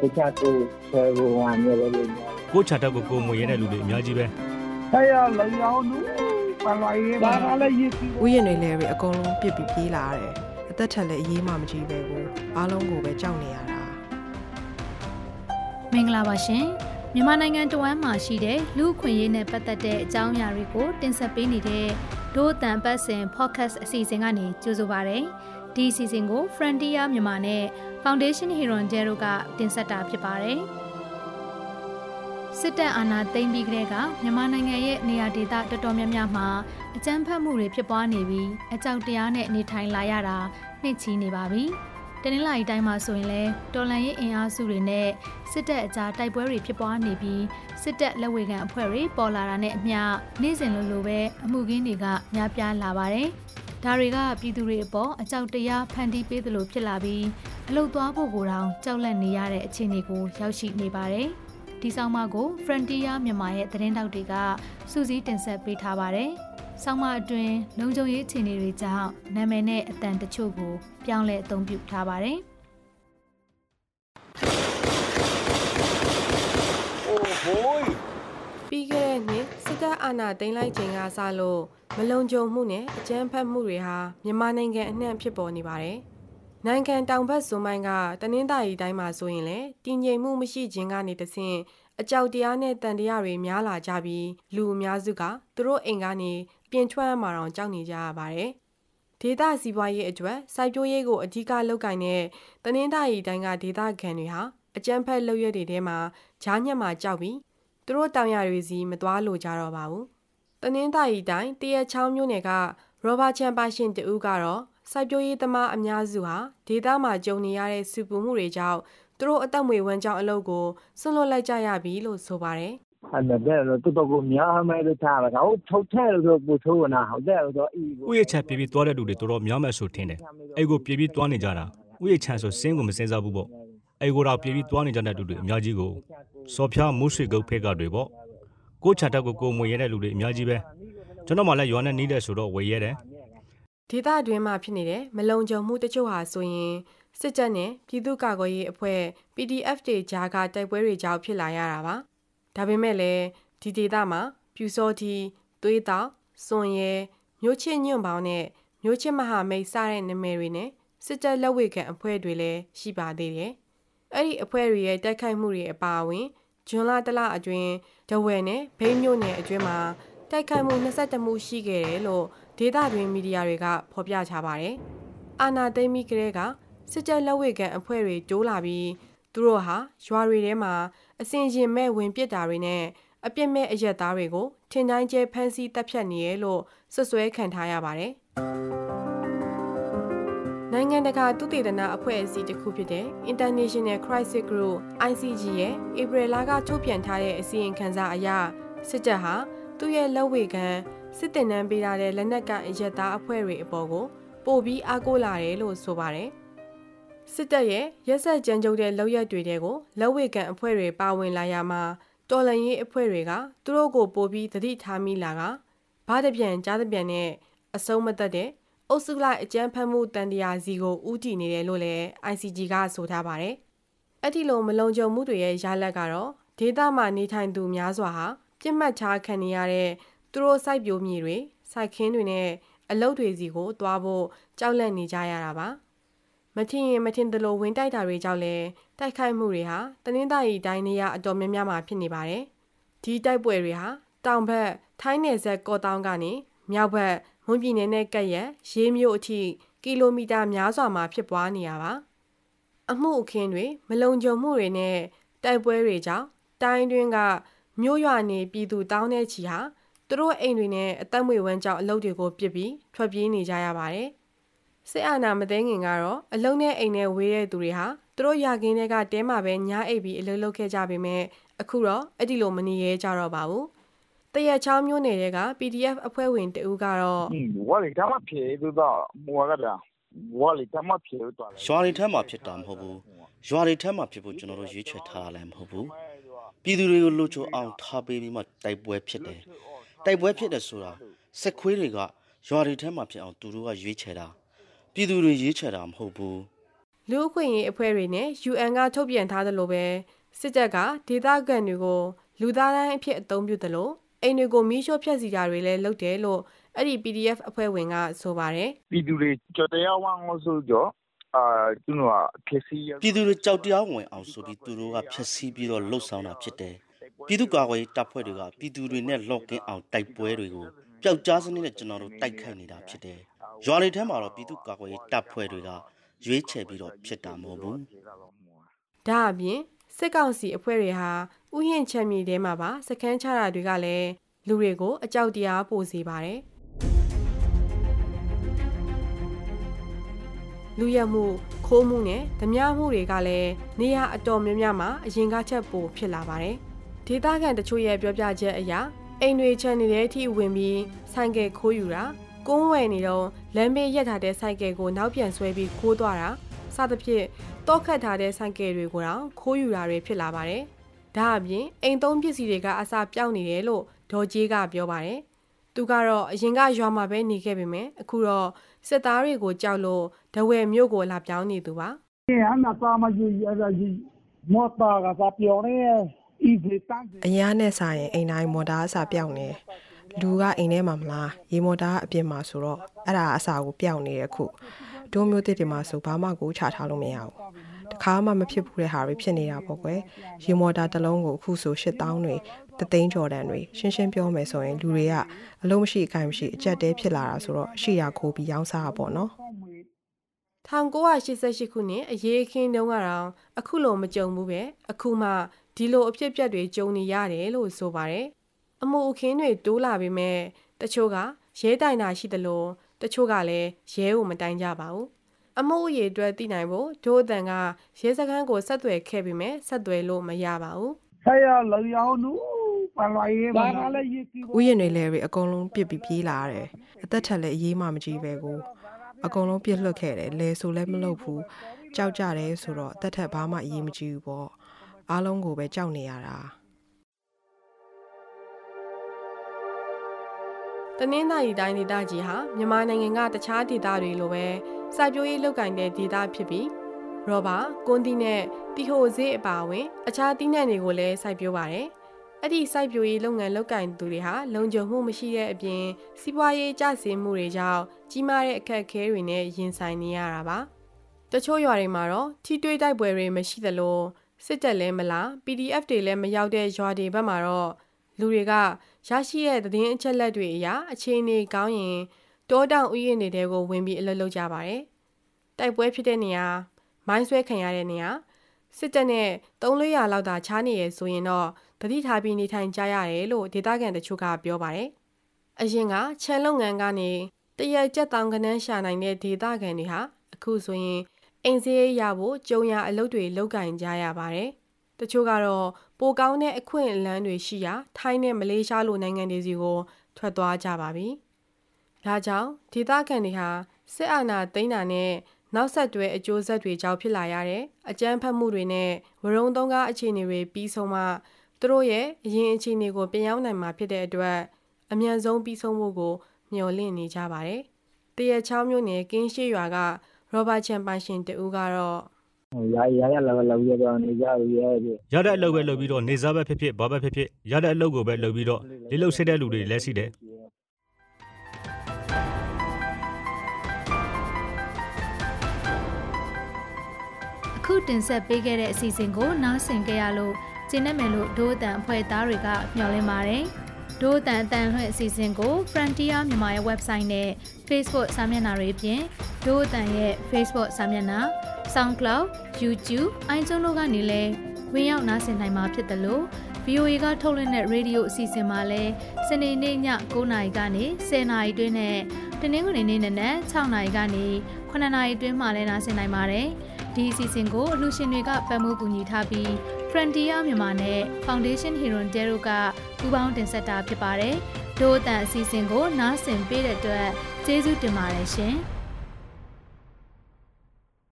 တခြားကိုဆယ်ဘဝနဲ့လည်းလို့များကိုချတက်ကိုကိုမွေရဲတဲ့လူတွေအများကြီးပဲဆရာလုံအောင်လို့ပါလာရေးပါလာလည်းရည်ပြီးဥယျာဉ်တွေလည်းပဲအကုန်လုံးပြစ်ပြီးပြေးလာရတယ်အသက်ထက်လည်းအရေးမှမကြီးပဲကိုအားလုံးကိုပဲကြောက်နေရတာမင်္ဂလာပါရှင်မြန်မာနိုင်ငံတဝမ်းမှာရှိတဲ့လူ့အခွင့်အရေးနဲ့ပတ်သက်တဲ့အကြောင်းအရာတွေကိုတင်ဆက်ပေးနေတဲ့ ဒို့အတန်ပတ်စဉ် podcast အစီအစဉ်ကနေကြိုဆိုပါရစေဒီအစီအစဉ်ကို Frontier မြန်မာနဲ့ Foundation Hero Jero တို့ကတင်ဆက်တာဖြစ်ပါတယ်စစ်တပ်အာဏာသိမ်းပြီးကတည်းကမြန်မာနိုင်ငံရဲ့နေရာဒေသတော်တော်များများမှာအကြမ်းဖက်မှုတွေဖြစ်ပွားနေပြီးအကြောက်တရားနဲ့နေထိုင်လာရတာနှစ်ချီနေပါပြီ။ တနင်္လာရီတိုင်းမှာဆိုရင်လည်းတော်လန်ရေးအင်အားစုတွေနဲ့စစ်တပ်အကြားတိုက်ပွဲတွေဖြစ်ပွားနေပြီးစစ်တပ်လက်ဝေခံအဖွဲ့တွေပေါ်လာတာနဲ့အမျှနေ့စဉ်လိုလိုပဲအမှုကင်းတွေကများပြားလာပါတယ်။ဒါတွေကပြည်သူတွေအပေါ်အကြောက်တရားဖန်တီးပေးသလိုဖြစ်လာပြီးအလုတ်သွားဖို့ကိုတောင်ကြောက်လန့်နေရတဲ့အခြေအနေကိုရောက်ရှိနေပါတယ်။ဒီဆောင်မကို Frontier မြန်မာရဲ့သတင်းတောက်တွေကစူးစီးတင်ဆက်ပေးထားပါတယ်။ ဆောင်းမအတွင်းလုံခြုံရေးအခြေအနေတွေကြောင့်နာမည်နဲ့အတန်တချို့ကို ပြောင်းလဲအသုံးပြုထားပါတယ်။အိုးဟိုးပြီးခဲ့တဲ့နှစ်စစ်တပ်အာဏာသိမ်းလိုက်ချိန်ကစလို့မလုံခြုံမှုနဲ့အကြမ်းဖက်မှုတွေဟာမြန်မာနိုင်ငံအနှံ့ဖြစ်ပေါ်နေပါတယ်။နိုင်ငံတောင်ဘက်ဇွန်ပိုင်းကတနင်္သာရီတိုင်းမှာဆိုရင်လည်းတည်ငြိမ်မှုမရှိခြင်းကနေတဆင့်အကြောက်တရားနဲ့တန်တရားတွေများလာကြပြီးလူအများစုကသူတို့အိမ်ကနေ ပြင်ထွက်ရမှာတောင်ကြောက်နေကြရပါတယ်။ဒေသစီးပွားရေးအတွက်စိုက်ပျိုးရေးကိုအဓိကလုပ်ကိုင်တဲ့တနင်္သာရီတိုင်းကဒေသခံတွေဟာအကြမ်းဖက်လုပ်ရွက်တွေထဲမှာဂျားညက်မှာကြောက်ပြီးသူတို့တောင်ရတွေစီမသွားလို့ကြတော့ပါဘူး။တနင်္သာရီတိုင်းတရက်ချောင်းမြို့နယ်ကရောဘာချန်ပါရှင်တူကတော့စိုက်ပျိုးရေးသမားအများစုဟာဒေသမှာကြုံနေရတဲ့စုပူမှုတွေကြောင့်သူတို့အသက်မွေဝမ်းကြောင်းအလုပ်ကိုဆွန့်လွတ်လိုက်ကြရပြီလို့ဆိုပါတယ်။ အဲ့ဒါတော့တော်တော်ကိုများမယ်လို့ထားတာဟိုထုတ်ထဲလို့ပူထိုးနာဟုတ်တယ်တော့အီဥယျာဉ်ချပြေးပြေးသွားတဲ့လူတွေတော်တော်များများဆိုထင်တယ်အဲ့ကိုပြေးပြေးသွားနေကြတာဥယျာဉ်ချဆိုစင်းကိုမစင်စားဘူးပေါ့အဲ့ကိုတော့ပြေးပြေးသွားနေကြတဲ့လူတွေအများကြီးကိုစော်ဖျားမုဆွေကုတ်ဖက်ကတွေပေါ့ကိုချတက်ကိုကိုမွေရဲတဲ့လူတွေအများကြီးပဲကျွန်တော်မှလည်းရွာနဲ့နီးတဲ့ဆိုတော့ဝေရဲတယ်ဒေသတွင်းမှာဖြစ်နေတဲ့မလုံခြုံမှုတချို့ဟာဆိုရင်စစ်တပ်နဲ့ပြည်သူ့ကာကွယ်ရေးအဖွဲ့ PDF တွေကြားကတိုက်ပွဲတွေကြောင့်ဖြစ်လာရတာပါ။ ဒါပေမဲ့လည်းဒီဒေသမှာပြူစောတီသွေးတောက်စွန်ရဲမျိုးချစ်ညွန့်ပေါင်းနဲ့မျိုးချစ်မဟာမိတ်စတဲ့နာမည်တွေနဲ့စစ်တပ်လက်ဝေခံအဖွဲ့တွေလည်းရှိပါသေးတယ်။အဲ့ဒီအဖွဲ့တွေရဲ့တိုက်ခိုက်မှုတွေအပါအဝင်ဂျွန်လာတလအတွင်းဒဝယ်နဲ့ဘိန်းမြို့နယ်အတွင်းမှာတိုက်ခိုက်မှု22မှုရှိခဲ့တယ်လို့ဒေသတွင်းမီဒီယာတွေကဖော်ပြထားပါတယ်။အာနာသိမ့်မီကလေးကစစ်တပ်လက်ဝေခံအဖွဲ့တွေတိုးလာပြီး သူတို့ဟာရွာတွေထဲမှာအစင်ရင်မဲ့ဝင်ပစ်တာတွေနဲ့အပြစ်မဲ့အရက်သားတွေကိုထင်တိုင်းကျဲဖမ်းဆီးတပ်ဖြတ်နေရလို့ဆွဆွဲခံထားရပါတယ်။နိုင်ငံတကာသုတေသနအဖွဲ့အစည်းတစ်ခုဖြစ်တဲ့ International Crisis Group ICG ရဲ့ဧပြီလကထုတ်ပြန်ထားတဲ့အစီရင်ခံစာအရစစ်တပ်ဟာသူ့ရဲ့လက်ဝေခံစစ်တင်နန်းပေးထားတဲ့လက်နက်ကန်အရက်သားအဖွဲ့တွေအပေါ်ကိုပို့ပြီးအားကိုးလာတယ်လို့ဆိုပါတယ်။ စစ်တပ်ရဲ့ရက်ဆက်ကြမ်းကြုတ်တဲ့လောက်ရက်တွေတဲကိုလက်ဝေကန်အဖွဲ့တွေပါဝင်လာရမှာတော်လန်ရေးအဖွဲ့တွေကသူတို့ကိုပို့ပြီးသတိထားမိလာကဘားတပြန်ကြားတပြန်နဲ့အဆုံးမသက်တဲ့အုပ်စုလိုက်အကြမ်းဖက်မှုတန်တရားစီကိုဥတီနေတယ်လို့လည်း ICG ကဆိုထားပါတယ်။အဲ့ဒီလိုမလုံခြုံမှုတွေရဲ့ရလဒ်ကတော့ဒေသမှာနေထိုင်သူများစွာဟာပြစ်မှတ်ထားခံနေရတဲ့သူတို့စိုက်ပျိုးမြေတွေစိုက်ခင်းတွေနဲ့အလုပ်တွေစီကိုတွားဖို့ကြောက်လန့်နေကြရတာပါ မထင်ရင်မထင်သလိုဝင်တိုက်တာတွေကြောင့်လည်းတိုက်ခိုက်မှုတွေဟာတနင်္သာရီတိုင်းနေရအတော်များများမှာဖြစ်နေပါတယ်ဒီတိုက်ပွဲတွေဟာတောင်ဘက်ထိုင်းနယ်စပ်ကော့တောင်းကနေမြောက်ဘက်မွန်ပြည်နယ်နဲ့ကပ်ရက်ရေးမြို့အထိကီလိုမီတာများစွာမှာဖြစ်ပွားနေရပါအမှုအခင်းတွေမလုံခြုံမှုတွေနဲ့တိုက်ပွဲတွေကြောင့်တိုင်းတွင်းကမြို့ရွာနေပြည်သူတောင်းတဲ့ချီဟာသူတို့အိမ်တွေနဲ့အသက်မွေဝမ်းကြောင့်အလုပ်တွေကိုပြစ်ပြီးထွက်ပြေးနေကြရပါတယ်။ စစ်အာဏာမသိငင်ကတော့အလုံးနဲ့အိမ်နဲ့ဝေးတဲ့သူတွေဟာသူတို့ရာခင်းတွေကတဲမှာပဲညားအိပ်ပြီးအလုပ်လုပ်ခဲ့ကြပေမဲ့အခုတော့အဲ့ဒီလိုမနေရဲကြတော့ပါဘူး။တရက်ချောင်းမျိုးနယ်က PDF အဖွဲ့ဝင်တဦးကတော့ဝါလီတမပြေသူတော့မောရတာဝါလီတမပြေတော့ရွာတွေထဲမှာဖြစ်တာမဟုတ်ဘူးရွာတွေထဲမှာဖြစ်ဖို့ကျွန်တော်တို့ရွေးချယ်ထားတာလည်းမဟုတ်ဘူးပြည်သူတွေကိုလိုချိုအောင်ထားပေးပြီးမှတိုက်ပွဲဖြစ်တယ်တိုက်ပွဲဖြစ်တယ်ဆိုတာစက်ခွေးတွေကရွာတွေထဲမှာဖြစ်အောင်သူတို့ကရွေးချယ်တာ ပြည်သူတွေရွေးချယ်တာမဟုတ်ဘူးလူအခွင့်အရေးအဖွဲ့တွေနဲ့ UN ကထုတ်ပြန်ထားသလိုပဲစစ်တပ်ကဒေသခံတွေကိုလူသားတိုင်းအဖြစ်အသုံးပြုသလိုအိမ်တွေကိုမီးရှို့ဖျက်ဆီးတာတွေလည်းလုပ်တယ်လို့အဲ့ဒီ PDF အဖွဲ့ဝင်ကဆိုပါတယ်ပြည်သူတွေကြော်တရားဝမ်းလို့ဆိုကြအာသူတို့ကဖြစ်စီပြည်သူတွေကြောက်တရားဝင်အောင်ဆိုပြီးသူတို့ကဖျက်ဆီးပြီးတော့လှုပ်ဆောင်တာဖြစ်တယ်ပြည်သူ့ကာကွယ်ရေးတပ်ဖွဲ့တွေကပြည်သူတွေနဲ့လော့ကင်းအောင်တိုက်ပွဲတွေကိုပျောက်ကြားစနစ်နဲ့ကျွန်တော်တို့တိုက်ခိုက်နေတာဖြစ်တယ် ရွာတွေထဲမှာတော့ပြည်သူ့ကာကွယ်ရေးတပ်ဖွဲ့တွေကရွေးချယ်ပြီးတော့ဖြစ်တာမဟုတ်ဘူးဒါအပြင်စစ်ကောင်စီအဖွဲ့တွေဟာဥယျာဉ်ချမ်းမြေထဲမှာပါစခန်းချတာတွေကလည်းလူတွေကိုအကြောက်တရားပို့စေပါတယ်လူရမှုခိုးမှုနဲ့ဓမြမှုတွေကလည်းနေရအတော်များများမှာအရင်ကချက်ပိုဖြစ်လာပါတယ်ဒေသခံတချို့ရဲ့ပြောပြချက်အရအိမ်တွေချမ်းနေတဲ့အထိဝင်ပြီးဆိုင်ကယ်ခိုးယူတာ ကုန်းဝယ်နေတော့လမ်းဘေးရက်ထားတဲ့ဆိုင်ကယ်ကိုနောက်ပြန်ဆွဲပြီးခိုးသွားတာစသဖြင့်တောခတ်ထားတဲ့ဆိုင်ကယ်တွေကိုတော့ခိုးယူတာတွေဖြစ်လာပါတယ်။ဒါအပြင်အိမ်သုံးပစ္စည်းတွေကအစာပြောင်းနေတယ်လို့ဒေါ်ကြီးကပြောပါတယ်။သူကတော့အရင်ကရွာမှာပဲနေခဲ့ပေမဲ့အခုတော့စစ်သားတွေကိုကြောက်လို့ဒဝယ်မြို့ကိုလာပြောင်းနေသူပါဟမ်နာပါမကြီးအဲ့ဒါကြီးမော်တာကစားပြောနေဤဒီတန်အရာနဲ့ဆိုင်ရင်အိမ်တိုင်းမော်တာအစာပြောင်းနေတယ် လူကအိမ်ထဲမှာမလားရေမော်တာအပြင်မှာဆိုတော့အဲ့ဒါအစာကိုပြောင်းနေတယ်ခုဒိုးမျိုးတစ်တွေမှာဆိုဘာမှကိုချထားလို့မရဘူးတခါမှမဖြစ်ဘူးတဲ့ဟာတွေဖြစ်နေတာပေါ့ကွယ်ရေမော်တာတစ်လုံးကိုအခုဆို8000တွေတသိန်းကျော်တန်တွေရှင်းရှင်းပြောမယ်ဆိုရင်လူတွေကအလုံးမရှိအကိုင်မရှိအကြက်တဲဖြစ်လာတာဆိုတော့ရှိရခိုးပြီးရောင်းစားတာပေါ့နော်1988ခုနှစ်အရေးအခင်းတုန်းကတော့အခုလိုမကြုံဘူးပဲအခုမှဒီလိုအဖြစ်အပျက်တွေကြုံနေရတယ်လို့ဆိုပါတယ် အမှုအခင်းတွေတိုးလာပေမဲ့တချို့ကရဲတိုင်တာရှိသလိုတချို့ကလည်းရဲကိုမတိုင်ကြပါဘူးအမှုအရေးအတွက်သိနိုင်ဖို့ဒိုးအတန်ကရဲစခန်းကိုဆက်သွယ်ခဲ့ပေမဲ့ဆက်သွယ်လို့မရပါဘူးဆရာလောင်ရောင်းနူပါလာရေးပါလာလည်းရေးကြည့်ဥယျာဉ်တွေလည်းတွေအကုန်လုံးပြစ်ပြီးပြေးလာရတယ်အသက်ထက်လည်းအေးမှမကြည့်ပဲကိုအကုန်လုံးပြစ်လွတ်ခဲ့တယ်လဲဆိုလည်းမလုပ်ဘူးကြောက်ကြတယ်ဆိုတော့အသက်ထက်ဘာမှအေးမကြည့်ဘူးပေါ့အားလုံးကိုပဲကြောက်နေရတာ တနင်္သာရီတိုင်းဒေသကြီးဟာမြန်မာနိုင်ငံကတခြားဒေသတွေလိုပဲစိုက်ပျိုးရေးလုပ်ကင်တဲ့ဒေသဖြစ်ပြီးရောဘာကွန်တီနဲ့တီဟိုဈေးအပါအဝင် အခြားသီးနှံတွေကိုလည်းစိုက်ပျိုးပါတယ်။အဲ့ဒီစိုက်ပျိုးရေးလုပ်ငန်းလုပ်ကင်သူတွေဟာလုံခြုံမှုမရှိတဲ့အပြင်စီးပွားရေးကျဆင်းမှုတွေကြောင့်ကြီးမားတဲ့အခက်အခဲတွေနဲ့ရင်ဆိုင်နေရတာပါ။တချို့ရွာတွေမှာတော့ထိတွေးတိုက်ပွဲတွေမရှိသလိုစစ်တပ်လည်းမလား PDF တွေလည်းမရောက်တဲ့ရွာတွေဘက်မှာတော့ လူတွေကရရှိတဲ့သတင်းအချက်လက်တွေအရအခြေအနေကောင်းရင်တောတောင်ဥယျာဉ်တွေတဲကိုဝင်ပြီးအလုပ်လုပ်ကြပါတယ်။တိုက်ပွဲဖြစ်တဲ့နေရာမိုင်းဆွဲခံရတဲ့နေရာစစ်တပ်နဲ့300လောက်သာချားနေရဆိုရင်တော့တတိထားပြီးနေထိုင်ကြရတယ်လို့ဒေသခံတချို့ကပြောပါတယ်။အရင်ကခြံလုပ်ငန်းကနေတရက်ကြက်တောင်ကနန်းရှာနိုင်တဲ့ဒေသခံတွေဟာအခုဆိုရင်အိမ်စည်းရဖို့ကြုံရအလုပ်တွေလုပ်ကင်ကြရပါတယ်။ တချို့ကတော့ပိုကောင်းတဲ့အခွင့်အလမ်းတွေရှိရာထိုင်းနဲ့မလေးရှားလိုနိုင်ငံတွေစီကိုထွက်သွားကြပါပြီ။ဒါကြောင့်ဒေသခံတွေဟာစစ်အာဏာသိမ်းတာနဲ့နောက်ဆက်တွဲအကျိုးဆက်တွေကြောင့်ဖြစ်လာရတဲ့အကြမ်းဖက်မှုတွေနဲ့ဝရုံသုံးကားအခြေအနေတွေပြီးဆုံးမှသူတို့ရဲ့အရင်အခြေအနေကိုပြန်ရောက်နိုင်မှာဖြစ်တဲ့အတွက်အမြန်ဆုံးပြီးဆုံးဖို့ကိုမျှော်လင့်နေကြပါတယ်။တရချောင်းမြို့နယ်ကင်းရှိရွာကရောဘတ်ချန်ပိုင်ရှင်တူကတော့ ရာရာရလောက်လောက်ရတော့နေကြရဲ့ပြရတဲ့အလုပ်ပဲလုပ်ပြီးတော့နေစားပဲဖြစ်ဖြစ်ဘာပဲဖြစ်ဖြစ်ရတဲ့အလုပ်ကိုပဲလုပ်ပြီးတော့လေးလုပ်ဆစ်တဲ့လူတွေလည်းရှိတယ်အခုတင်ဆက်ပေးခဲ့တဲ့အစီအစဉ်ကိုနားဆင်ကြရလို့ကျင်းနေမယ်လို့ဒိုးအတန်အဖွဲ့သားတွေကမျှော်လင့်ပါတယ်။ဒိုးအတန်အတန်လွှင့်အစီအစဉ်ကို Frontier မြန်မာရဲ့ website နဲ့ Facebook စာမျက်နှာတွေအပြင်ဒိုးအတန်ရဲ့ Facebook စာမျက်နှာ SoundCloud YouTube iTunes တို့ကနေလည်းဝင်ရောက်နားဆင်နိုင်မှာဖြစ်တယ်လို့ VOA ကထုတ်လွှင့်တဲ့ရေဒီယိုအစီအစဉ်မှာလည်းစနေနေ့ည9:00နာရီကနေ10:00နာရီတွင်းနဲ့တနင်္ဂနွေနေ့နက်နဲ့6:00နာရီကနေ9:00နာရီတွင်းမှာလည်းနားဆင်နိုင်ပါတယ်။ဒီအစီအစဉ်ကိုအလှူရှင်တွေကပတ်မှုကူညီထားပြီး Frontier မြန်မာနဲ့ Foundation Hero Dero ကပူးပေါင်းတင်ဆက်တာဖြစ်ပါတယ်။ဒို့အတန်အစီအစဉ်ကိုနားဆင်ပေးတဲ့အတွက်ကျေးဇူးတင်ပါတယ်ရှင်။